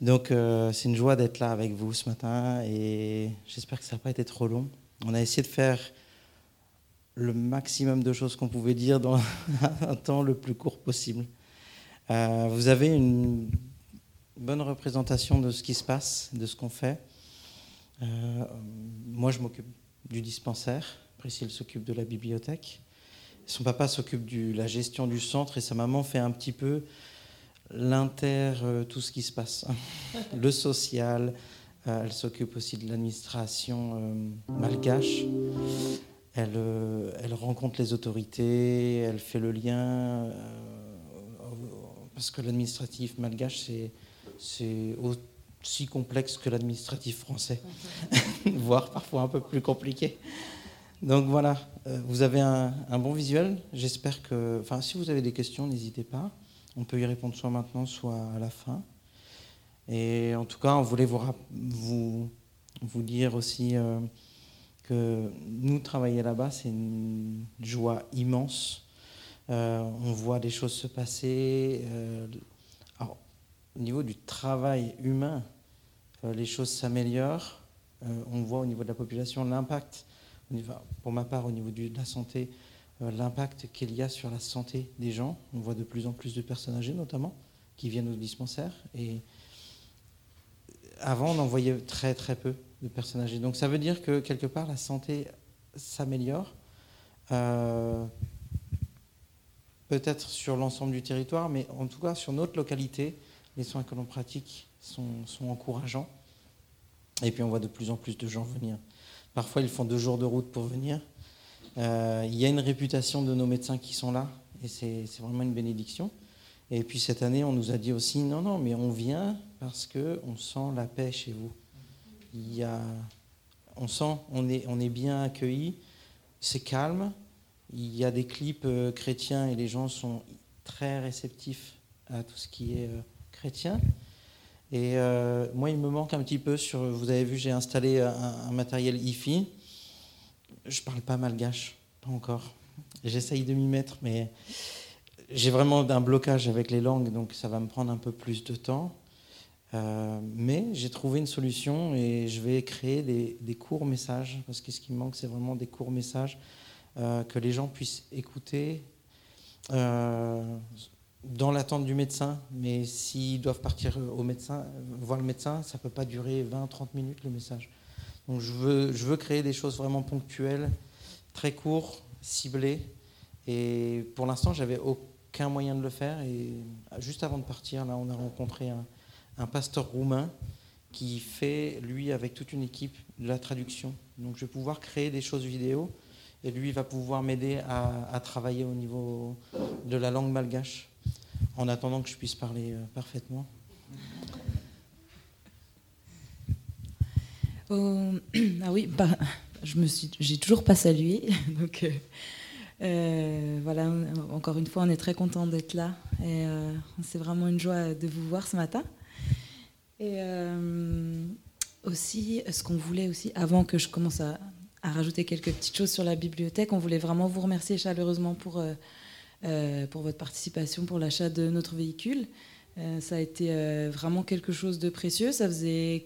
Donc euh, c'est une joie d'être là avec vous ce matin et j'espère que ça n'a pas été trop long. On a essayé de faire le maximum de choses qu'on pouvait dire dans un temps le plus court possible. Euh, vous avez une bonne représentation de ce qui se passe, de ce qu'on fait. Euh, moi, je m'occupe du dispensaire. Priscille s'occupe de la bibliothèque. Son papa s'occupe de la gestion du centre et sa maman fait un petit peu l'inter, euh, tout ce qui se passe. Le social. elle s'occupe aussi de l'administration malgache. Elle, elle, rencontre les autorités, elle fait le lien parce que l'administratif malgache, c'est aussi complexe que l'administratif français, voire parfois un peu plus compliqué. Donc voilà, euh, vous avez un, bon visuel. J'espère que, enfin, si vous avez des questions, n'hésitez pas. On peut y répondre soit maintenant, soit à la fin. Et en tout cas, on voulait vous, dire aussi euh, que nous travailler là-bas, c'est une joie immense euh, on voit des choses se passer. Euh, au niveau du travail humain, les choses s'améliorent. on voit au niveau de la population l'impact, pour ma part au niveau de la santé, l'impact qu'il y a sur la santé des gens. On voit de plus en plus de personnes âgées notamment qui viennent au dispensaire. Et avant, on en voyait très très peu de personnes âgées. Donc ça veut dire que quelque part, la santé s'améliore peut-être sur l'ensemble du territoire, mais en tout cas sur notre localité, les soins que l'on pratique sont, encourageants. Et puis on voit de plus en plus de gens venir. Parfois ils font deux jours de route pour venir. Euh, il y a une réputation de nos médecins qui sont là, et c'est vraiment une bénédiction. Et puis cette année, on nous a dit aussi, non, non, mais on vient parce qu'on sent la paix chez vous. Il y a, on sent, on est, on est bien accueillis, c'est calme, il y a des clips euh, chrétiens et les gens sont très réceptifs à tout ce qui est euh, chrétien. Et moi, il me manque un petit peu sur. Vous avez vu, j'ai installé un, matériel hi Je parle pas malgache, pas encore. J'essaye de m'y mettre, mais j'ai vraiment un blocage avec les langues, donc ça va me prendre un peu plus de temps. mais j'ai trouvé une solution et je vais créer des, des courts messages, parce que ce qui me manque, c'est vraiment des courts messages euh, que les gens puissent écouter euh, dans l'attente du médecin. Mais s'ils doivent partir au médecin, voir le médecin, ça ne peut pas durer 20-30 minutes le message. Donc je veux, créer des choses vraiment ponctuelles, très courtes, ciblées. Et pour l'instant, j'avais aucun moyen de le faire. Et juste avant de partir, là, on a rencontré un, un pasteur roumain qui fait, lui, avec toute une équipe, de la traduction. Donc je vais pouvoir créer des choses vidéo et lui va pouvoir m'aider à, travailler au niveau de la langue malgache, en attendant que je puisse parler euh, parfaitement. Oh, ah oui, bah, je me suis, j'ai toujours pas salué, donc euh, euh, voilà. Encore une fois, on est très content d'être là et c'est vraiment une joie de vous voir ce matin. Et aussi, ce qu'on voulait aussi, avant que je commence à rajouter quelques petites choses sur la bibliothèque. On voulait vraiment vous remercier chaleureusement euh, euh, pour votre participation, pour l'achat de notre véhicule. Euh, ça a été vraiment quelque chose de précieux. Ça faisait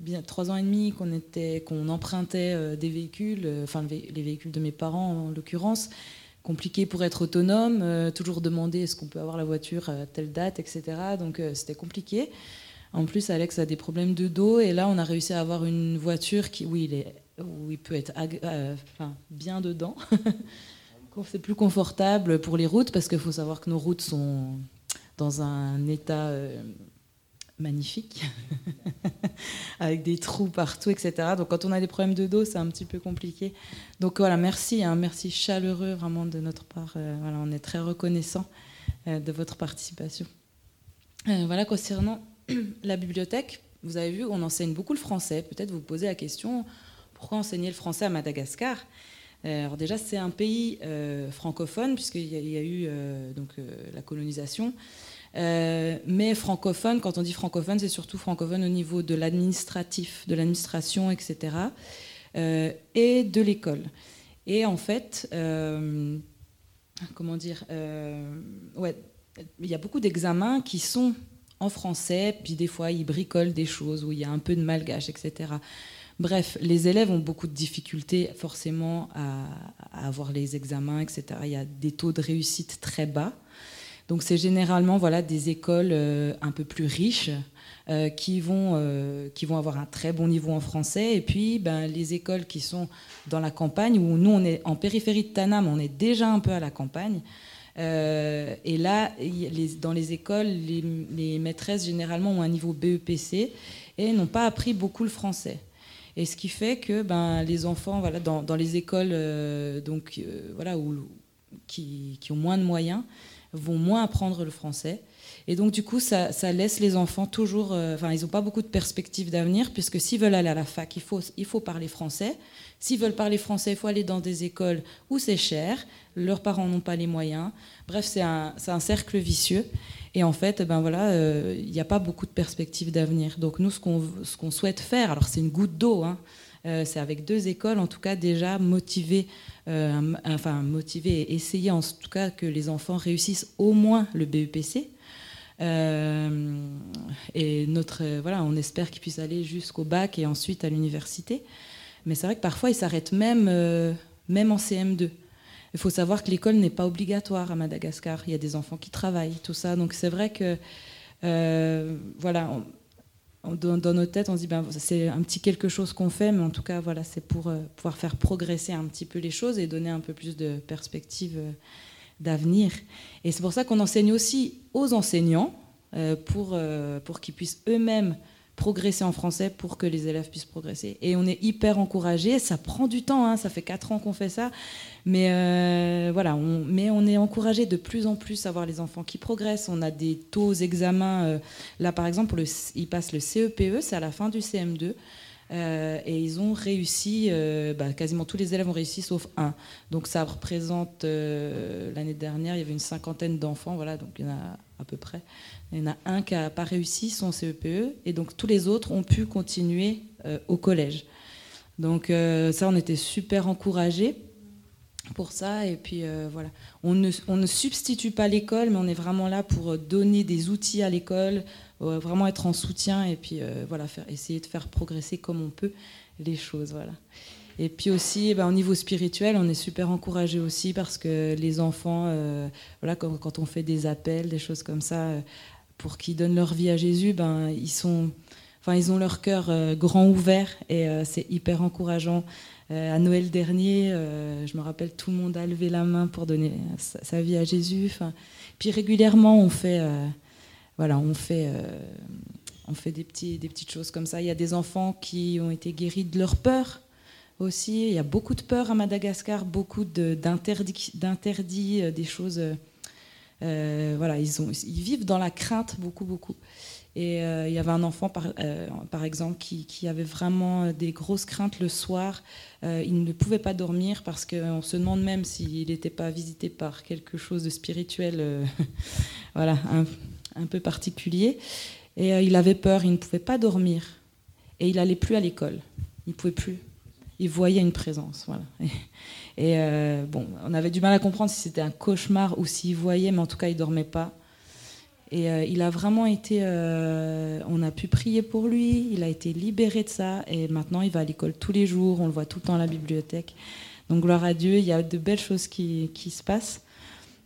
bien trois ans et demi qu'on empruntait des véhicules, enfin les véhicules de mes parents en l'occurrence, compliqué pour être autonome, toujours demander est-ce qu'on peut avoir la voiture à telle date, etc. Donc c'était compliqué. En plus, Alex a des problèmes de dos et là, on a réussi à avoir une voiture qui, oui, il où il peut être euh, bien dedans. c'est plus confortable pour les routes parce qu'il faut savoir que nos routes sont dans un état euh, magnifique, avec des trous partout, etc. Donc quand on a des problèmes de dos, c'est un petit peu compliqué. Donc voilà, merci, hein, merci chaleureux vraiment de notre part. Euh, voilà, on est très reconnaissant de votre participation. voilà, concernant la bibliothèque, vous avez vu, on enseigne beaucoup le français. Peut-être vous posez la question pourquoi enseigner le français à Madagascar? euh, alors déjà, c'est un pays euh, francophone puisqu'il y, a eu euh, donc la colonisation. mais francophone, quand on dit francophone, c'est surtout francophone au niveau de l'administratif, de l'administration, etc. et de l'école. Et en fait, comment dire, ouais, il y a beaucoup d'examens qui sont en français, puis des fois ils bricolent des choses où il y a un peu de malgache, etc. Bref, les élèves ont beaucoup de difficultés forcément à, avoir les examens, etc. Il y a des taux de réussite très bas. Donc c'est généralement voilà, des écoles euh, un peu plus riches euh, qui, vont, euh, qui vont avoir un très bon niveau en français. Et puis ben, les écoles qui sont dans la campagne, où nous on est en périphérie de Tanam, on est déjà un peu à la campagne. Et là, dans les écoles, les, maîtresses généralement ont un niveau BEPC et n'ont pas appris beaucoup le français. Et ce qui fait que ben, les enfants, voilà, dans, les écoles euh, donc, euh, voilà, où, qui, ont moins de moyens, vont moins apprendre le français. Et donc, du coup, ça, laisse les enfants toujours. Enfin, ils n'ont pas beaucoup de perspectives d'avenir, puisque s'ils veulent aller à la fac, il faut, il faut parler français. S'ils veulent parler français, il faut aller dans des écoles où c'est cher, leurs parents n'ont pas les moyens. Bref, c'est un, un, cercle vicieux. Et en fait, ben voilà, euh, il n'y a pas beaucoup de perspectives d'avenir. Donc nous, ce qu'on souhaite faire, alors c'est une goutte d'eau, hein, euh, c'est avec deux écoles, en tout cas déjà motiver, euh, enfin motiver et essayer en tout cas que les enfants réussissent au moins le BEPC. et notre, voilà, on espère qu'ils puissent aller jusqu'au bac et ensuite à l'université. Mais c'est vrai que parfois, ils s'arrêtent même, même en CM2. Il faut savoir que l'école n'est pas obligatoire à Madagascar. Il y a des enfants qui travaillent, tout ça. Donc c'est vrai que, euh, voilà, dans, nos têtes, on se dit, ben, c'est un petit quelque chose qu'on fait, mais en tout cas, voilà, c'est pour euh, pouvoir faire progresser un petit peu les choses et donner un peu plus de perspectives d'avenir. Et c'est pour ça qu'on enseigne aussi aux enseignants pour, pour qu'ils puissent eux-mêmes progresser en français pour que les élèves puissent progresser. Et on est hyper encouragé. Ça prend du temps, hein, ça fait quatre ans qu'on fait ça. Mais euh, on, est encouragé de plus en plus à voir les enfants qui progressent. On a des taux examens. Euh, là, par exemple, le, ils passent le CEPE, e, c'est à la fin du CM2. Euh, et ils ont réussi, bah, quasiment tous les élèves ont réussi sauf un. Donc ça représente, l'année dernière, il y avait une cinquantaine d'enfants, voilà, donc il y en a à peu près. Il y en a un qui n'a pas réussi son CEPE, e, et donc tous les autres ont pu continuer euh, au collège. Donc euh, ça, on était super encouragés pour ça. Et puis euh, voilà, on ne, substitue pas l'école, mais on est vraiment là pour donner des outils à l'école, vraiment être en soutien et puis voilà, faire, essayer de faire progresser comme on peut les choses. Voilà. Et puis aussi, eh ben, au niveau spirituel, on est super encouragé aussi parce que les enfants, euh, voilà, quand, on fait des appels, des choses comme ça, euh, pour qu'ils donnent leur vie à Jésus, ben, ils, sont, enfin, ils ont leur cœur euh, grand ouvert et c'est hyper encourageant. à Noël dernier, je me rappelle, tout le monde a levé la main pour donner sa, vie à Jésus. Puis régulièrement, on fait, voilà, on fait on fait des, petits, des petites choses comme ça. Il y a des enfants qui ont été guéris de leur peur aussi. Il y a beaucoup de peur à Madagascar, beaucoup d'interdits, euh, des choses. Euh, euh, voilà, ils, ont, ils vivent dans la crainte beaucoup, beaucoup. Et il y avait un enfant, par, par exemple, qui, qui, avait vraiment des grosses craintes le soir. il ne pouvait pas dormir parce qu'on se demande même s'il n'était pas visité par quelque chose de spirituel, voilà, un, peu particulier. Et il avait peur, il ne pouvait pas dormir. Et il n'allait plus à l'école. Il ne pouvait plus il voyait une présence. Voilà. Et, euh, bon, on avait du mal à comprendre si c'était un cauchemar ou s'il voyait, mais en tout cas, il dormait pas. Et euh, il a vraiment été. Euh, on a pu prier pour lui, il a été libéré de ça, et maintenant il va à l'école tous les jours, on le voit tout le temps à la bibliothèque. Donc gloire à Dieu, il y a de belles choses qui, qui se passent.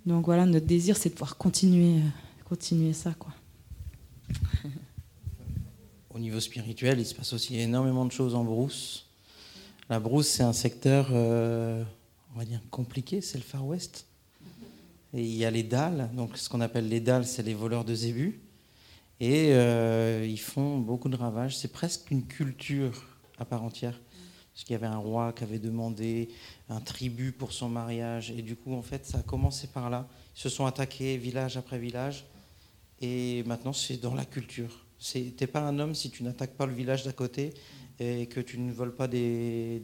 Donc voilà, notre désir, c'est de pouvoir continuer, continuer ça. Au niveau spirituel, il se passe aussi énormément de choses en brousse. La brousse, c'est un secteur, euh, on va dire, compliqué, c'est le Far West. Et il y a les dalles, donc ce qu'on appelle les dalles, c'est les voleurs de zébus. Et euh, ils font beaucoup de ravages. C'est presque une culture à part entière. Parce qu'il y avait un roi qui avait demandé un tribut pour son mariage. Et du coup, en fait, ça a commencé par là. Ils se sont attaqués village après village. Et maintenant, c'est dans la culture. T'es pas un homme si tu n'attaques pas le village d'à côté et que tu ne voles pas des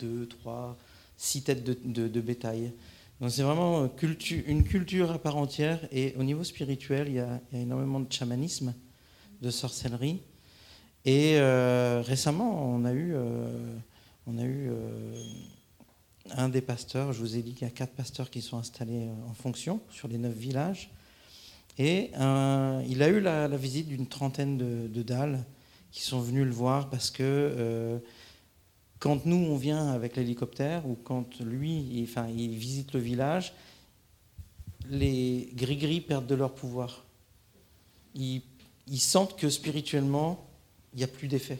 2, 3, 6 têtes de, bétail. Donc c'est vraiment une culture à part entière. Et au niveau spirituel, il y a, énormément de chamanisme, de sorcellerie. Et euh, récemment, on a eu, euh, euh, un des pasteurs, je vous ai dit qu'il y a quatre pasteurs qui sont installés en fonction sur les neuf villages. Et euh, il a eu la, visite d'une trentaine de, dalles qui sont venus le voir parce que euh, quand nous on vient avec l'hélicoptère ou quand lui, il, enfin, il visite le village, les gris-gris perdent de leur pouvoir. Ils, sentent que spirituellement, il n'y a plus d'effet.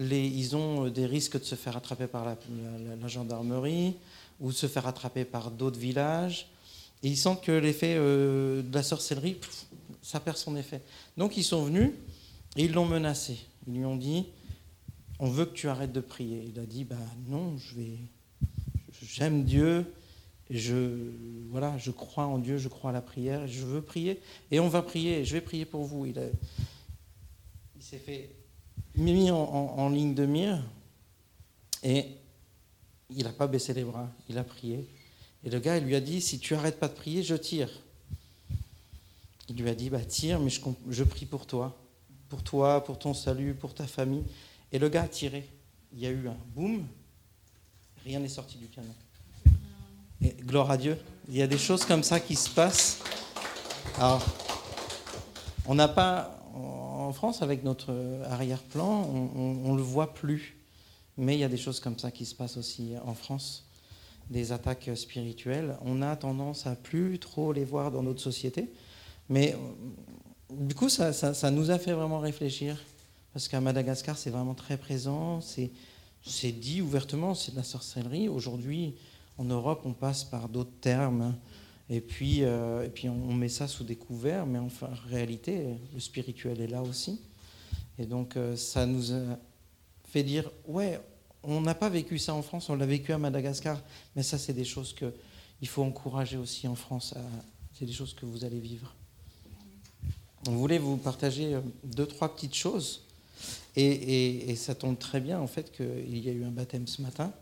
ils ont des risques de se faire attraper par la gendarmerie ou de se faire attraper par d'autres villages et ils sentent que l'effet euh, de la sorcellerie, ça perd son effet. Donc ils sont venus et ils l'ont menacé. Ils lui ont dit On veut que tu arrêtes de prier. Il a dit bah, Non, je vais. J'aime Dieu, je, voilà, je crois en Dieu, je crois à la prière, je veux prier, et on va prier, je vais prier pour vous. Il, s'est fait mis en, en, ligne de mire, et il n'a pas baissé les bras, il a prié. Et le gars, il lui a dit, si tu arrêtes pas de prier, je tire. Il lui a dit, bah tire, mais je, prie pour toi. Pour toi, pour ton salut, pour ta famille. Et le gars a tiré. Il y a eu un boum, rien n'est sorti du canon. Et gloire à Dieu. Il y a des choses comme ça qui se passent. Alors, on n'a pas, en France, avec notre arrière-plan, on ne le voit plus. Mais il y a des choses comme ça qui se passent aussi en France des attaques spirituelles. On a tendance à plus trop les voir dans notre société. Mais euh, du coup, ça, ça, nous a fait vraiment réfléchir. Parce qu'à Madagascar, c'est vraiment très présent. C'est dit ouvertement, c'est de la sorcellerie. Aujourd'hui, en Europe, on passe par d'autres termes. Et puis, euh, et puis on, met ça sous des couverts. Mais en réalité, le spirituel est là aussi. Et donc, euh, ça nous a fait dire, ouais, on n'a pas vécu ça en France, on l'a vécu à Madagascar, mais ça, c'est des choses qu'il faut encourager aussi en France. C'est des choses que vous allez vivre. On voulait vous partager euh, deux, trois petites choses? Et, ça tombe très bien, en fait, qu'il y a eu un baptême ce matin.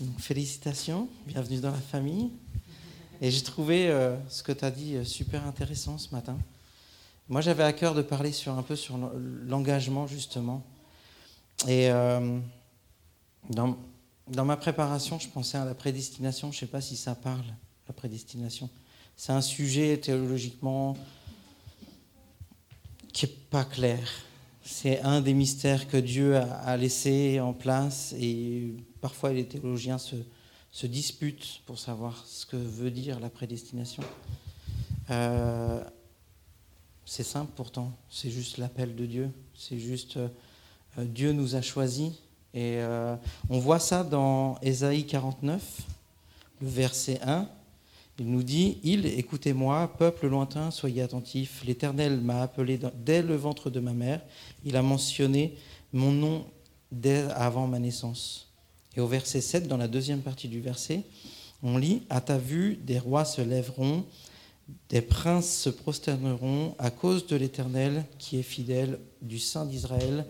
Donc, félicitations, bienvenue dans la famille. Et j'ai trouvé euh, ce que tu as dit euh, super intéressant ce matin. Moi, j'avais à cœur de parler un peu sur l'engagement, justement. Et dans, ma préparation, je pensais à la prédestination. Je ne sais pas si ça parle, la prédestination. C'est un sujet théologiquement qui n'est pas clair. C'est un des mystères que Dieu a laissé en place et parfois les théologiens se, se disputent pour savoir ce que veut dire la prédestination. Euh, c'est simple pourtant, c'est juste l'appel de Dieu, c'est juste euh, Dieu nous a choisis et euh, on voit ça dans Ésaïe 49, le verset 1. Il nous dit, Il, écoutez-moi, peuple lointain, soyez attentifs. L'Éternel m'a appelé dès le ventre de ma mère. Il a mentionné mon nom dès avant ma naissance. Et au verset 7, dans la deuxième partie du verset, on lit, À ta vue, des rois se lèveront, des princes se prosterneront à cause de l'Éternel qui est fidèle, du Saint d'Israël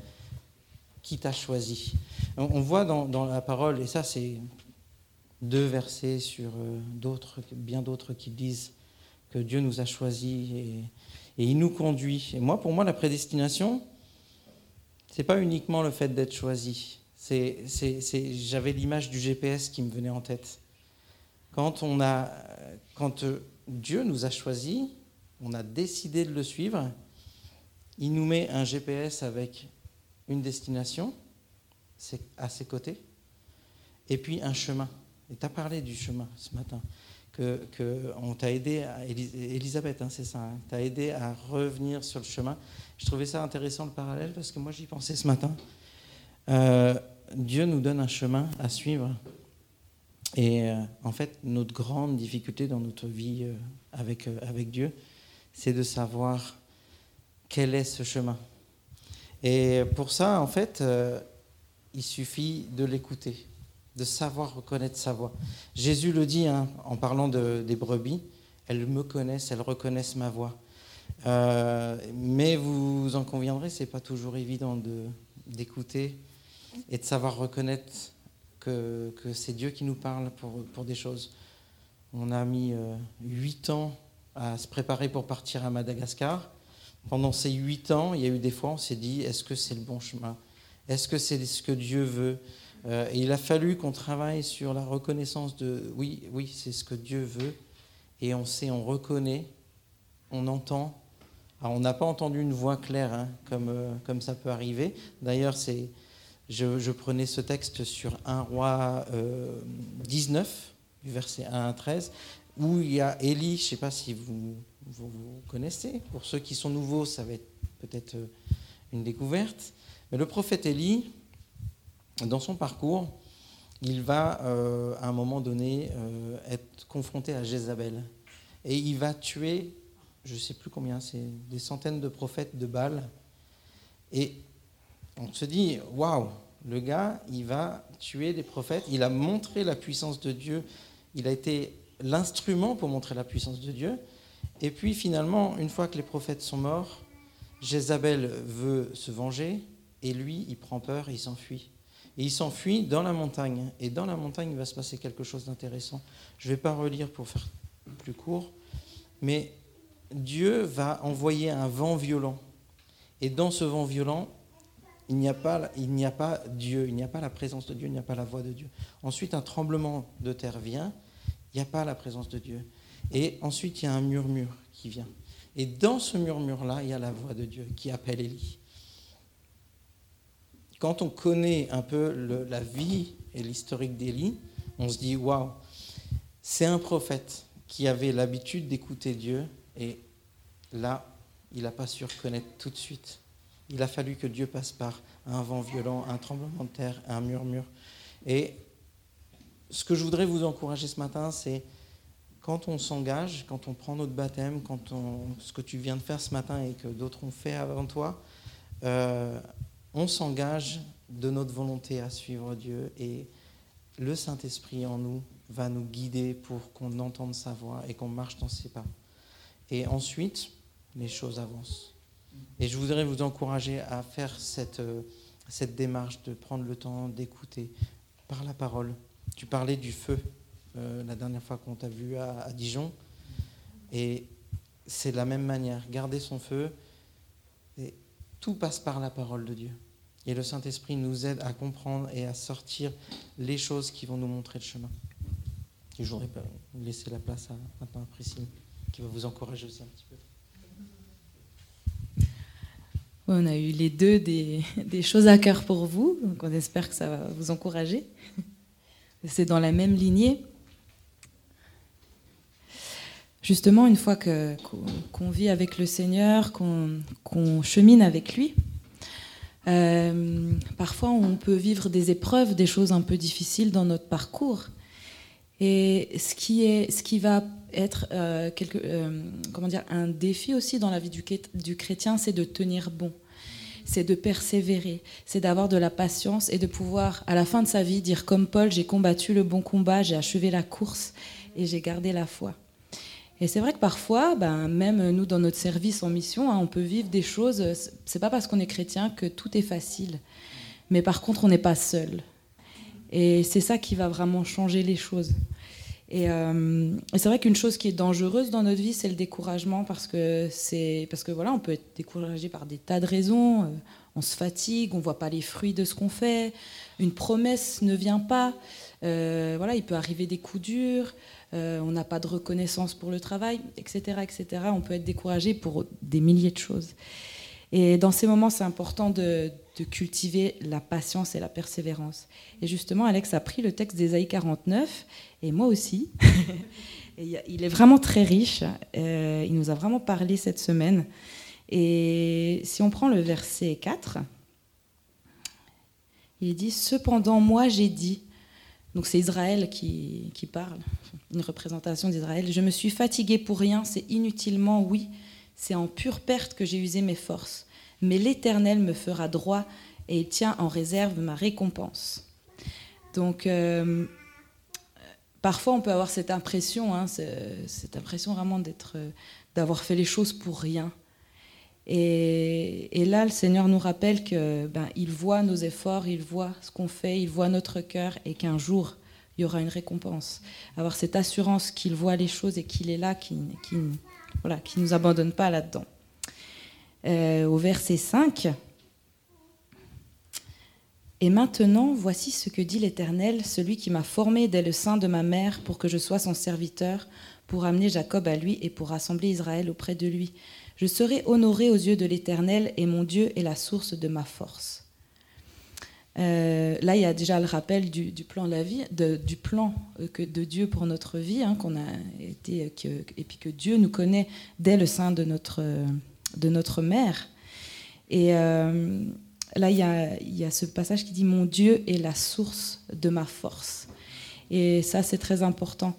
qui t'a choisi. On, voit dans, la parole, et ça c'est deux versets sur euh, d'autres, bien d'autres qui disent que Dieu nous a choisis et, il nous conduit. Et moi, pour moi, la prédestination, c'est pas uniquement le fait d'être choisi. J'avais l'image du GPS qui me venait en tête. Quand, quand euh, Dieu nous a choisis, on a décidé de le suivre, il nous met un GPS avec une destination, c'est à ses côtés, et puis un chemin. Et tu as parlé du chemin ce matin, que, on t'a aidé, Elisabeth, hein, c'est ça, hein, t'a aidé à revenir sur le chemin. Je trouvais ça intéressant le parallèle parce que moi j'y pensais ce matin. Euh, Dieu nous donne un chemin à suivre. Et euh, en fait, notre grande difficulté dans notre vie euh, avec Dieu, c'est de savoir quel est ce chemin. Et pour ça, en fait, euh, il suffit de l'écouter, de savoir reconnaître sa voix. Jésus le dit hein, en parlant de, des brebis, elles me connaissent, elles reconnaissent ma voix. Euh, mais vous en conviendrez, c'est pas toujours évident d'écouter et de savoir reconnaître que, c'est Dieu qui nous parle pour, pour, des choses. On a mis euh, huit ans à se préparer pour partir à Madagascar. Pendant ces huit ans, il y a eu des fois, on s'est dit, est-ce que c'est le bon chemin? Est-ce que c'est ce que Dieu veut? Euh, Il a fallu qu'on travaille sur la reconnaissance de, oui, oui, c'est ce que Dieu veut. Et on sait, on reconnaît on entend. Alors, on n'a pas entendu une voix claire, hein, comme, euh, comme ça peut arriver. D'ailleurs, c'est, je, prenais ce texte sur 1 roi 19, du verset 1 à 13, où il y a Élie, je ne sais pas si vous, vous, connaissez, pour ceux qui sont nouveaux, ça va être peut-être euh, une découverte, mais le prophète Élie, dans son parcours, il va euh, à un moment donné euh, être confronté à Jézabel. Et il va tuer, je ne sais plus combien, c'est des centaines de prophètes de Baal. Et on se dit, waouh, le gars, il va tuer des prophètes. Il a montré la puissance de Dieu. Il a été l'instrument pour montrer la puissance de Dieu. Et puis finalement, une fois que les prophètes sont morts, Jézabel veut se venger et lui, il prend peur et il s'enfuit. Et il s'enfuit dans la montagne. Et dans la montagne, il va se passer quelque chose d'intéressant. Je ne vais pas relire pour faire plus court, mais Dieu va envoyer un vent violent. Et dans ce vent violent, il n'y a pas, il n'y a pas Dieu, il n'y a pas la présence de Dieu, il n'y a pas la voix de Dieu. Ensuite, un tremblement de terre vient, il n'y a pas la présence de Dieu. Et ensuite, il y a un murmure qui vient. Et dans ce murmure-là, il y a la voix de Dieu qui appelle Élie. Quand on connaît un peu la vie et l'historique d'Élie, on se dit waouh, c'est un prophète qui avait l'habitude d'écouter Dieu et là, il n'a pas su reconnaître tout de suite. Il a fallu que Dieu passe par un vent violent, un tremblement de terre, un murmure. Et ce que je voudrais vous encourager ce matin, c'est quand on s'engage, quand on prend notre baptême, quand on, ce que tu viens de faire ce matin et que d'autres ont fait avant toi, euh, on s'engage de notre volonté à suivre Dieu et le Saint-Esprit en nous va nous guider pour qu'on entende sa voix et qu'on marche dans ses pas. Et ensuite, les choses avancent. Et je voudrais vous encourager à faire cette, euh, cette démarche de prendre le temps d'écouter par la parole. Tu parlais du feu. Euh, la dernière fois qu'on t'a vu à, Dijon. Et c'est de la même manière. Garder son feu, et tout passe par la parole de Dieu. Et le Saint-Esprit nous aide à comprendre et à sortir les choses qui vont nous montrer le chemin. Et je voudrais laisser la place à, à Priscille, qui va vous encourager aussi un petit peu. On a eu les deux des, des, choses à cœur pour vous, donc on espère que ça va vous encourager. C'est dans la même lignée justement, une fois qu'on vit avec le Seigneur, qu'on chemine avec lui, euh, parfois on peut vivre des épreuves, des choses un peu difficiles dans notre parcours. Et ce qui, est, ce qui va être euh, quelque, euh, comment dire, un défi aussi dans la vie du, du chrétien, c'est de tenir bon, c'est de persévérer, c'est d'avoir de la patience et de pouvoir, à la fin de sa vie, dire comme Paul, j'ai combattu le bon combat, j'ai achevé la course et j'ai gardé la foi. Et c'est vrai que parfois, ben, même nous dans notre service en mission, hein, on peut vivre des choses. C'est pas parce qu'on est chrétien que tout est facile, mais par contre, on n'est pas seul. Et c'est ça qui va vraiment changer les choses. Euh, et, c'est vrai qu'une chose qui est dangereuse dans notre vie, c'est le découragement parce que parce que voilà, on peut être découragé par des tas de raisons. Euh, on se fatigue, on voit pas les fruits de ce qu'on fait, une promesse ne vient pas. Euh, voilà, il peut arriver des coups durs. Euh, on n'a pas de reconnaissance pour le travail, etc., etc. On peut être découragé pour des milliers de choses. Et dans ces moments, c'est important de, cultiver la patience et la persévérance. Et justement, Alex a pris le texte d'Ésaïe 49, et moi aussi. il est vraiment très riche. Euh, il nous a vraiment parlé cette semaine. Et si on prend le verset 4, il dit Cependant, moi j'ai dit, donc c'est Israël qui, qui parle, une représentation d'Israël. Je me suis fatigué pour rien, c'est inutilement, oui, c'est en pure perte que j'ai usé mes forces. Mais l'Éternel me fera droit et tient en réserve ma récompense. Donc, euh, parfois, on peut avoir cette impression, hein, cette impression vraiment d'être, d'avoir fait les choses pour rien. Et, là, le Seigneur nous rappelle que ben, il voit nos efforts, il voit ce qu'on fait, il voit notre cœur, et qu'un jour, il y aura une récompense. Avoir cette assurance qu'il voit les choses et qu'il est là, qui, voilà, qui nous abandonne pas là-dedans. Euh, au verset 5, Et maintenant, voici ce que dit l'Éternel, celui qui m'a formé dès le sein de ma mère pour que je sois son serviteur, pour amener Jacob à lui et pour rassembler Israël auprès de lui. Je serai honoré aux yeux de l'Éternel et mon Dieu est la source de ma force. Euh, là, il y a déjà le rappel du, plan de la vie, du plan euh, que, de Dieu pour notre vie, hein, qu'on a été, et puis que Dieu nous connaît dès le sein de notre, de notre mère. Et euh, là, y, a, il y, a, ce passage qui dit Mon Dieu est la source de ma force. Et ça, c'est très important.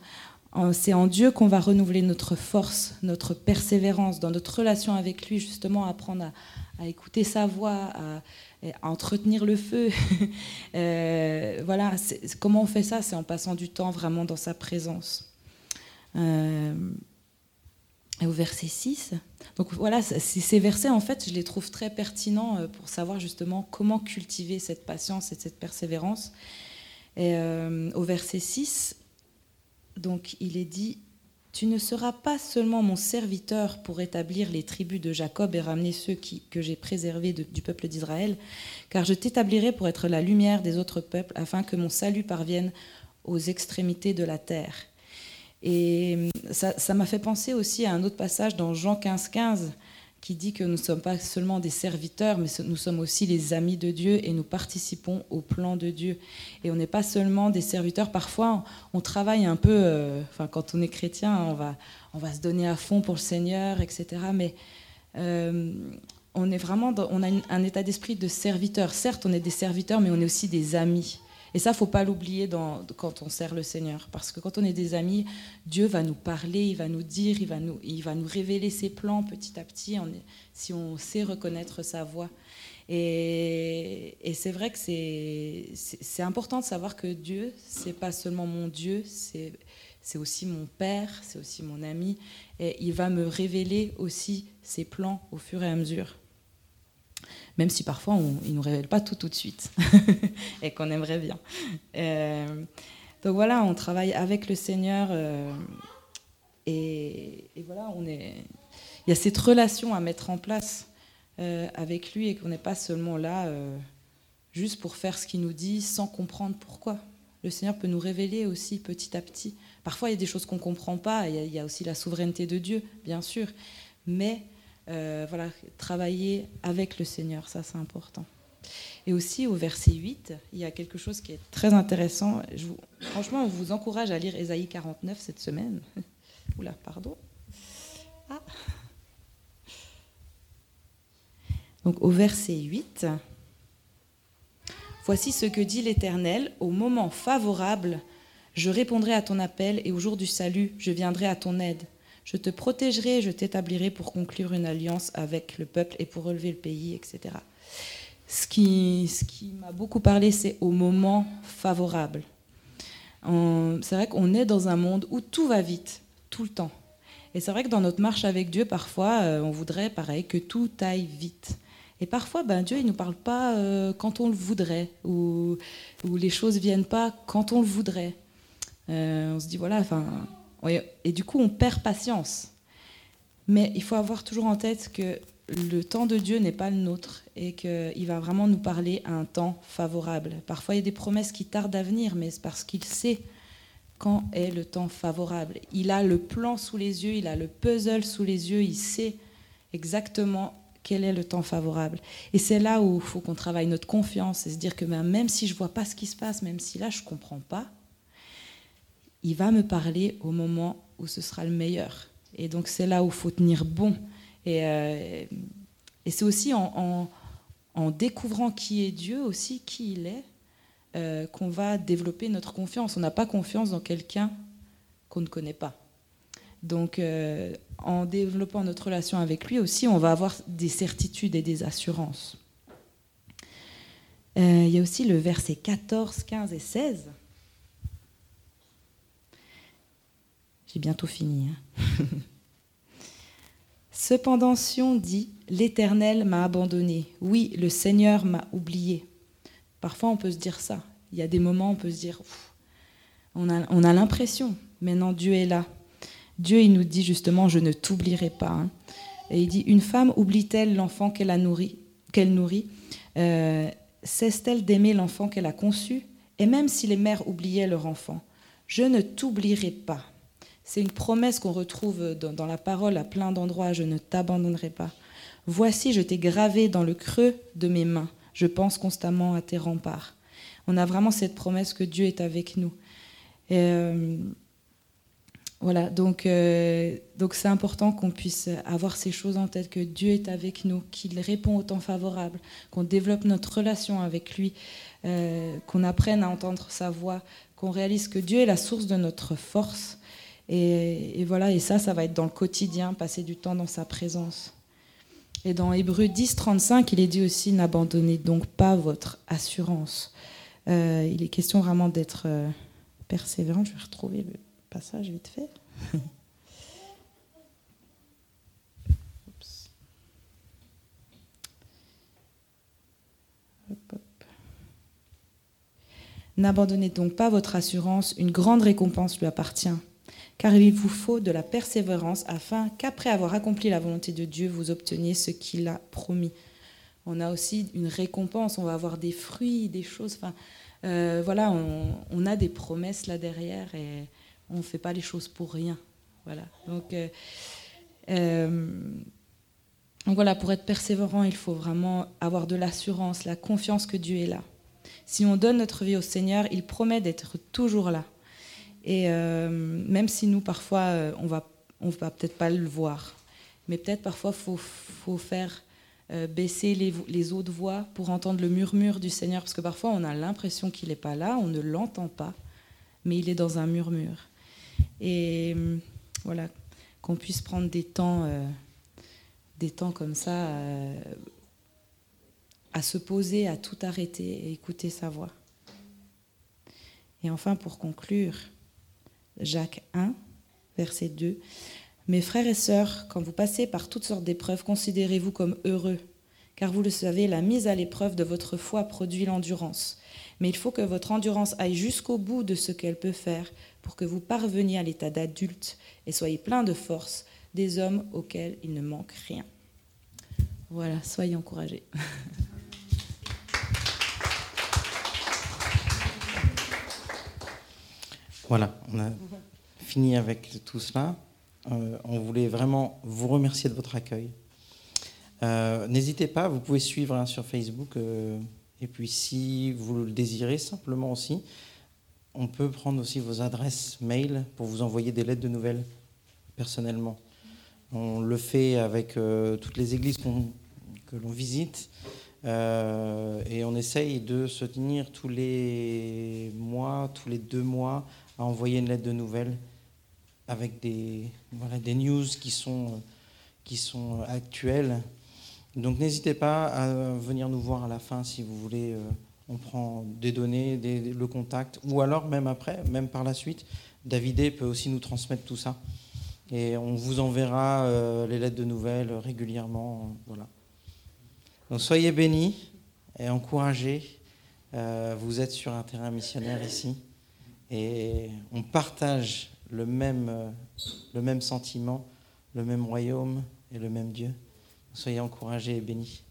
C'est en Dieu qu'on va renouveler notre force, notre persévérance, dans notre relation avec lui, justement, apprendre à, écouter sa voix, à, entretenir le feu. euh, voilà, comment on fait ça? C'est en passant du temps vraiment dans sa présence. Euh, et au verset 6. Donc voilà, ces versets, en fait, je les trouve très pertinents euh, pour savoir justement comment cultiver cette patience et cette persévérance. Et au verset 6, donc il est dit Tu ne seras pas seulement mon serviteur pour établir les tribus de Jacob et ramener ceux qui, que j'ai préservés du peuple d'Israël, car je t'établirai pour être la lumière des autres peuples, afin que mon salut parvienne aux extrémités de la terre. Et ça m'a fait penser aussi à un autre passage dans Jean 15, 15, qui dit que nous ne sommes pas seulement des serviteurs, mais nous sommes aussi les amis de Dieu et nous participons au plan de Dieu. Et on n'est pas seulement des serviteurs. Parfois, on travaille un peu, euh, quand on est chrétien, on va, on va se donner à fond pour le Seigneur, etc. Mais euh, on est vraiment, on a un état d'esprit de serviteur. Certes, on est des serviteurs, mais on est aussi des amis. Et ça, faut pas l'oublier quand on sert le Seigneur, parce que quand on est des amis, Dieu va nous parler, il va nous dire, il va nous, il va nous révéler ses plans petit à petit, si on sait reconnaître sa voix. Et, c'est vrai que c'est important de savoir que Dieu, c'est pas seulement mon Dieu, c'est aussi mon Père, c'est aussi mon ami, et il va me révéler aussi ses plans au fur et à mesure même si parfois on, il ne nous révèle pas tout tout de suite et qu'on aimerait bien. Euh, donc voilà, on travaille avec le Seigneur euh, et, voilà, il y a cette relation à mettre en place euh, avec lui et qu'on n'est pas seulement là juste pour faire ce qu'il nous dit sans comprendre pourquoi. Le Seigneur peut nous révéler aussi petit à petit. Parfois, il y a des choses qu'on ne comprend pas, il y, a, aussi la souveraineté de Dieu, bien sûr, mais voilà, travailler avec le Seigneur, ça c'est important. Et aussi au verset 8, il y a quelque chose qui est très intéressant. Je franchement, on vous encourage à lire Ésaïe 49 cette semaine. Oula, pardon. Ah. Donc au verset 8, Voici ce que dit l'Éternel, au moment favorable, je répondrai à ton appel et au jour du salut, je viendrai à ton aide. Je te protégerai, je t'établirai pour conclure une alliance avec le peuple et pour relever le pays, etc. Ce qui, m'a beaucoup parlé, c'est au moment favorable. C'est vrai qu'on est dans un monde où tout va vite, tout le temps. Et c'est vrai que dans notre marche avec Dieu, parfois, euh, on voudrait, pareil, que tout aille vite. Et parfois, ben, Dieu, il ne nous parle pas euh, quand on le voudrait, ou, les choses viennent pas quand on le voudrait. Euh, on se dit, voilà, enfin, et du coup, on perd patience. Mais il faut avoir toujours en tête que le temps de Dieu n'est pas le nôtre et qu'il va vraiment nous parler à un temps favorable. Parfois, il y a des promesses qui tardent à venir, mais c'est parce qu'il sait quand est le temps favorable. Il a le plan sous les yeux, il a le puzzle sous les yeux, il sait exactement quel est le temps favorable. Et c'est là où il faut qu'on travaille notre confiance et se dire que même si je vois pas ce qui se passe, même si là je ne comprends pas, il va me parler au moment où ce sera le meilleur. Et donc c'est là où il faut tenir bon. Et, euh, c'est aussi en, en, découvrant qui est Dieu, aussi qui il est, euh, qu'on va développer notre confiance. On n'a pas confiance dans quelqu'un qu'on ne connaît pas. Donc euh, en développant notre relation avec lui aussi, on va avoir des certitudes et des assurances. il y a aussi le verset 14, 15 et 16 J'ai bientôt fini. Hein. Cependant, Sion dit L'Éternel m'a abandonné. Oui, le Seigneur m'a oublié. Parfois, on peut se dire ça. Il y a des moments, on peut se dire On a, on a l'impression, maintenant Dieu est là. Dieu, il nous dit justement Je ne t'oublierai pas. Hein. Et il dit Une femme oublie-t-elle l'enfant qu'elle a nourri, qu'elle nourrit? Euh, Cesse-t-elle d'aimer l'enfant qu'elle a conçu? Et même si les mères oubliaient leur enfant, je ne t'oublierai pas. C'est une promesse qu'on retrouve dans, la parole à plein d'endroits. Je ne t'abandonnerai pas. Voici, je t'ai gravé dans le creux de mes mains. Je pense constamment à tes remparts. On a vraiment cette promesse que Dieu est avec nous. Euh, voilà, donc euh, donc c'est important qu'on puisse avoir ces choses en tête, que Dieu est avec nous, qu'il répond au temps favorable, qu'on développe notre relation avec lui, euh, qu'on apprenne à entendre sa voix, qu'on réalise que Dieu est la source de notre force. Et, voilà, et ça, ça va être dans le quotidien, passer du temps dans sa présence. Et dans Hébreu 10, 35, il est dit aussi n'abandonnez donc pas votre assurance. Euh, il est question vraiment d'être euh, persévérant. Je vais retrouver le passage vite fait. N'abandonnez donc pas votre assurance, une grande récompense lui appartient. Car il vous faut de la persévérance afin qu'après avoir accompli la volonté de Dieu, vous obteniez ce qu'il a promis. On a aussi une récompense, on va avoir des fruits, des choses. Enfin, euh, voilà, on, a des promesses là derrière et on ne fait pas les choses pour rien. Voilà. Euh, euh, donc voilà, pour être persévérant, il faut vraiment avoir de l'assurance, la confiance que Dieu est là. Si on donne notre vie au Seigneur, il promet d'être toujours là. Et euh, même si nous, parfois, euh, on va, on va peut-être pas le voir, mais peut-être parfois, il faut, faire euh, baisser les, les autres voix pour entendre le murmure du Seigneur, parce que parfois, on a l'impression qu'il n'est pas là, on ne l'entend pas, mais il est dans un murmure. Et voilà, qu'on puisse prendre des temps, des temps comme ça à se poser, à tout arrêter et écouter sa voix. Et enfin, pour conclure, Jacques 1, verset 2. Mes frères et sœurs, quand vous passez par toutes sortes d'épreuves, considérez-vous comme heureux, car vous le savez, la mise à l'épreuve de votre foi produit l'endurance. Mais il faut que votre endurance aille jusqu'au bout de ce qu'elle peut faire pour que vous parveniez à l'état d'adulte et soyez plein de force, des hommes auxquels il ne manque rien. Voilà, soyez encouragés. Voilà, on a fini avec tout cela. Euh, on voulait vraiment vous remercier de votre accueil. Euh, n'hésitez pas, vous pouvez suivre hein, sur Facebook. Euh, et puis si vous le désirez simplement aussi, on peut prendre aussi vos adresses mail pour vous envoyer des lettres de nouvelles personnellement. On le fait avec toutes les églises que l'on visite. et on essaye de se tenir tous les mois, tous les deux mois, à envoyer une lettre de nouvelles avec des, voilà, des news qui sont, qui sont actuelles. Donc n'hésitez pas à venir nous voir à la fin si vous voulez. Euh, on prend des données, le contact, ou alors même après, même par la suite, Davidé peut aussi nous transmettre tout ça. Et on vous enverra euh, les lettres de nouvelles régulièrement. Voilà. Donc soyez bénis et encouragés. Euh, vous êtes sur un terrain missionnaire ici et on partage le même, le même sentiment, le même royaume et le même Dieu. Soyez encouragés et bénis.